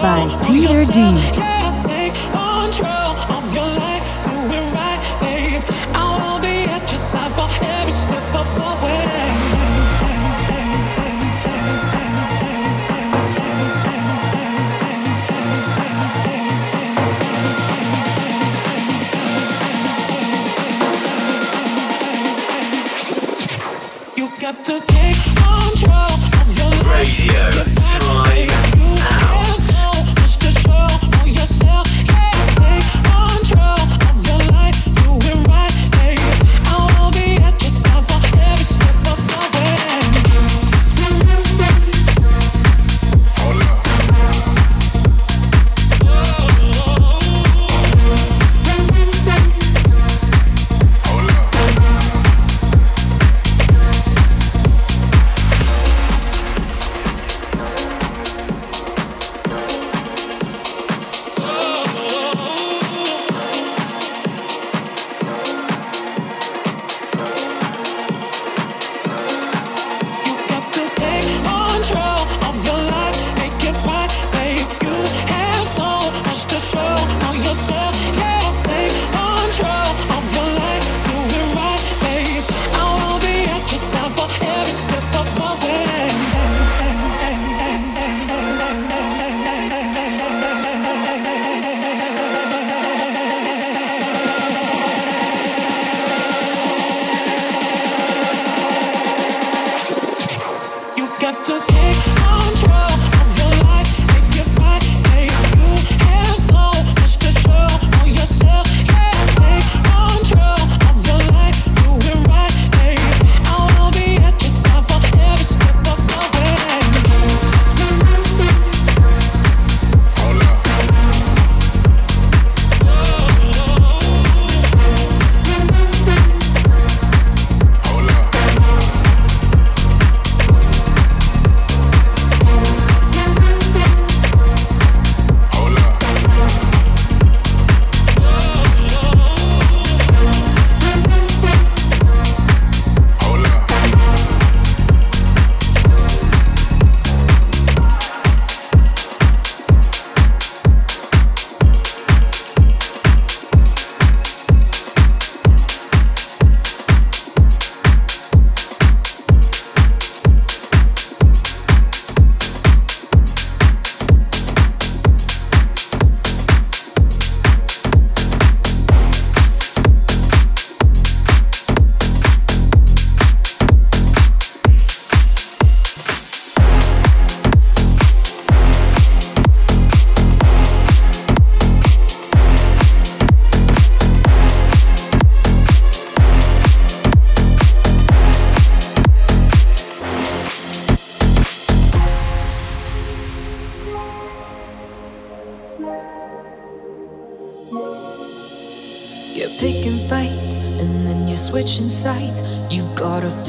by Peter D.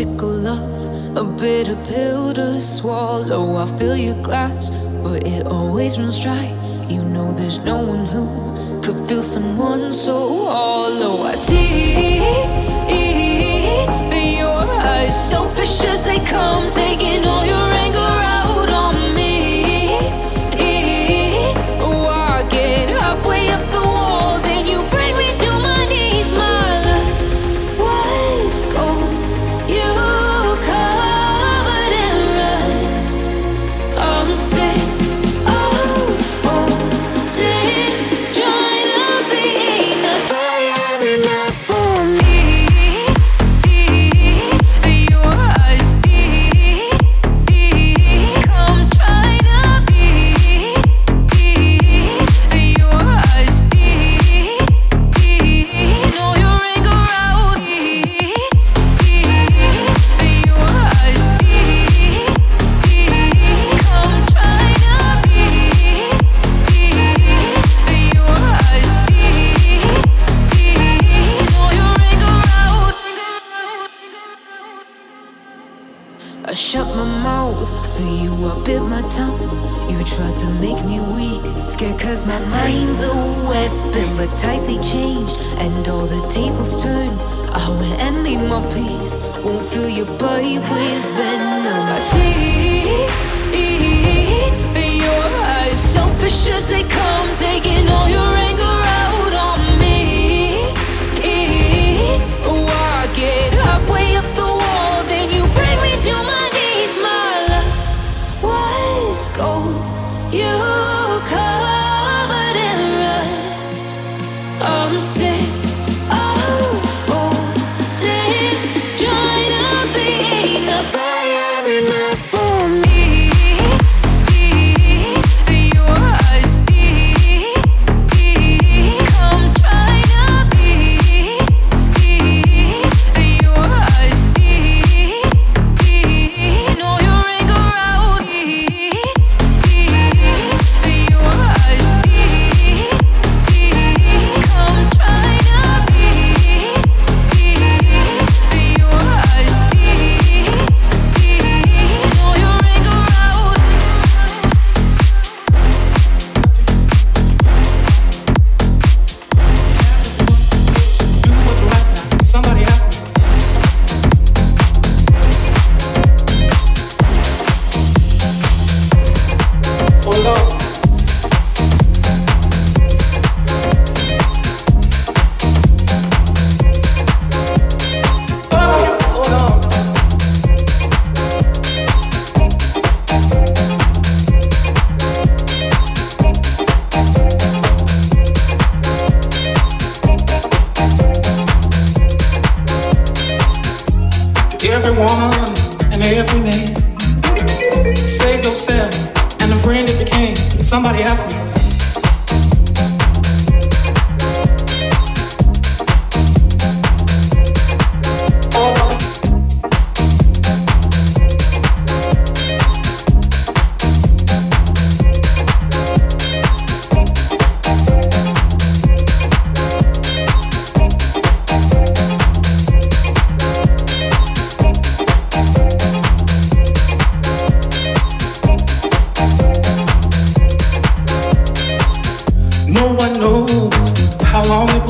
fickle love, a bitter pill to swallow. I fill your glass, but it always runs dry. You know there's no one who could feel someone so hollow. I see your eyes, selfish as they come, taking all your.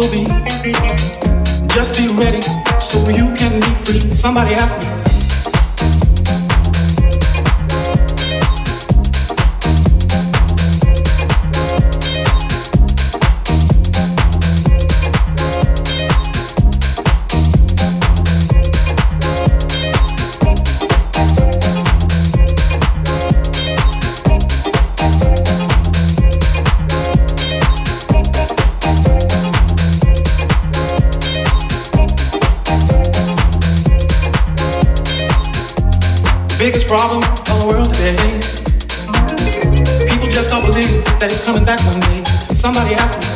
will be. Just be ready so you can be free. Somebody asked me. problem of the world today. People just don't believe that it's coming back one day. Somebody asked me.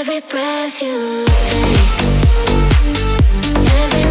Every breath you take, every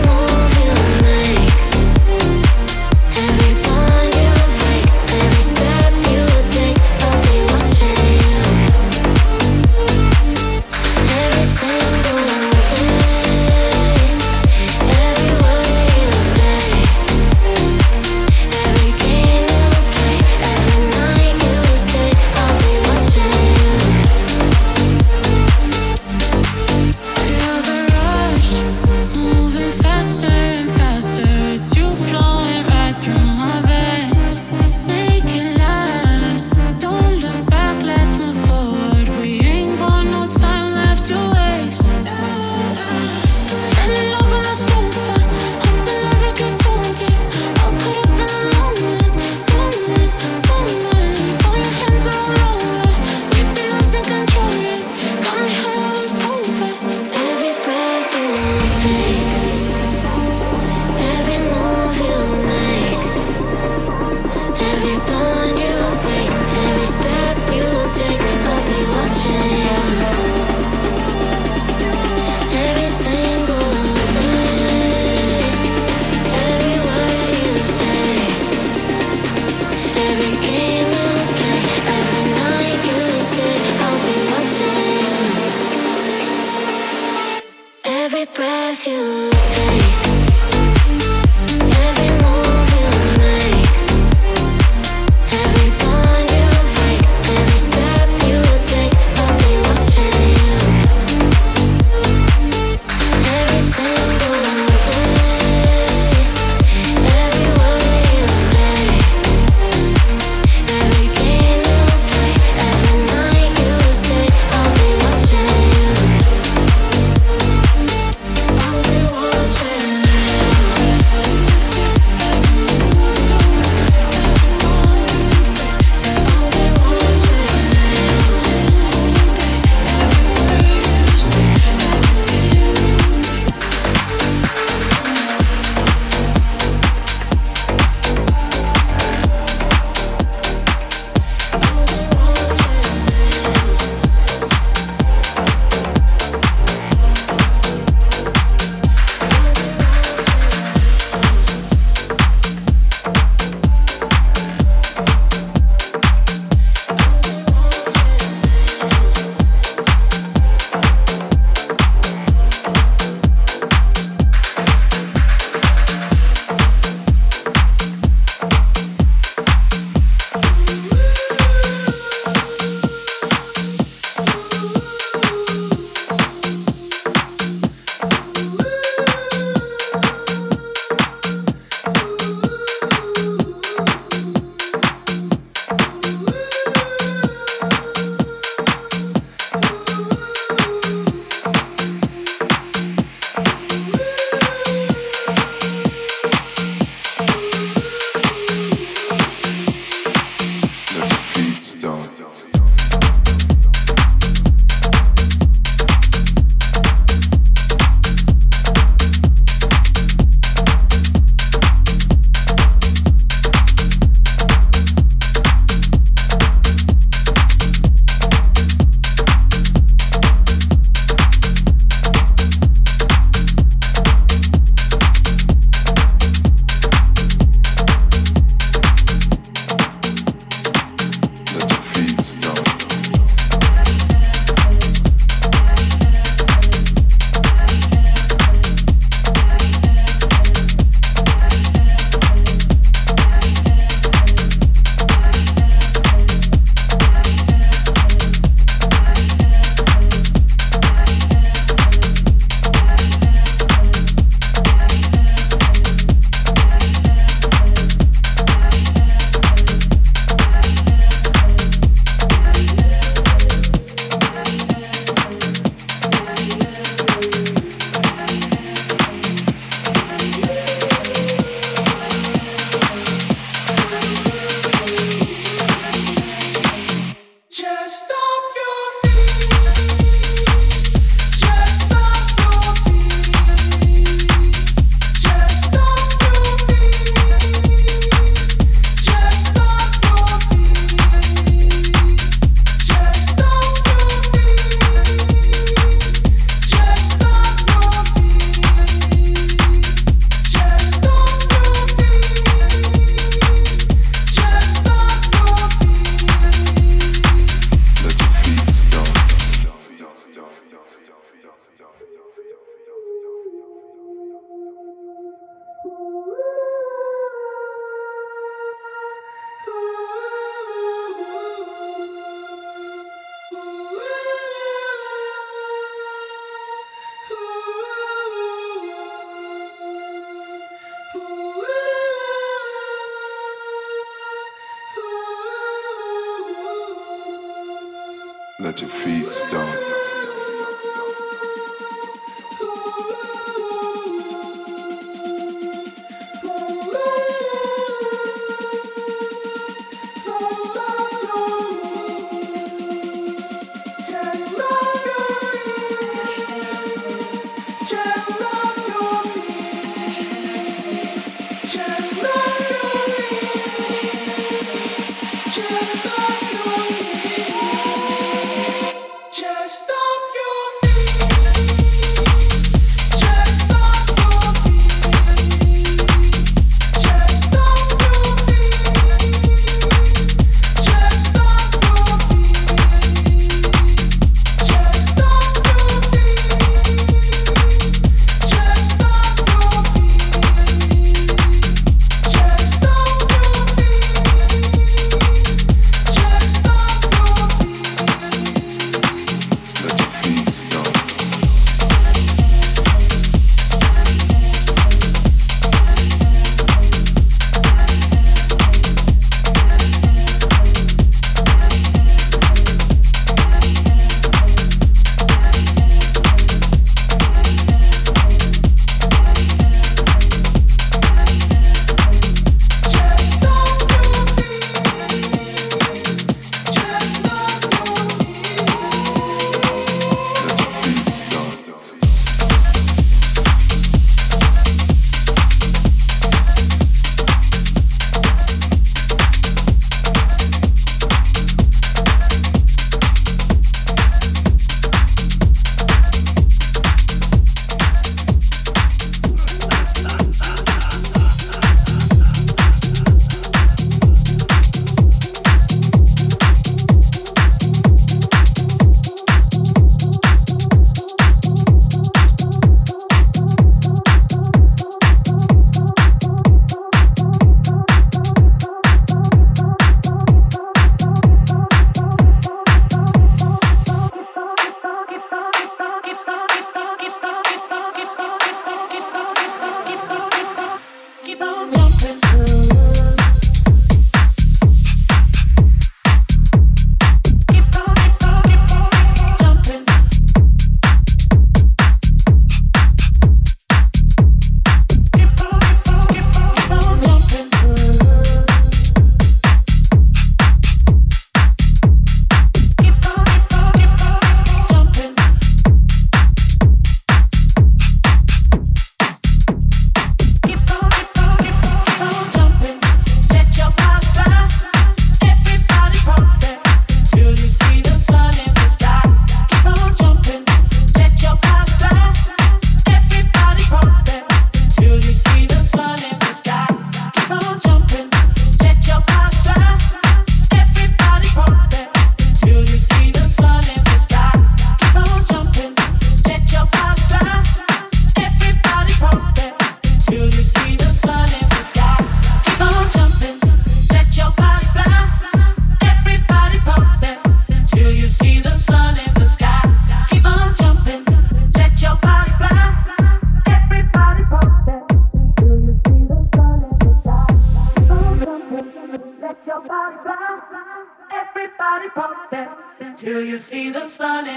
Just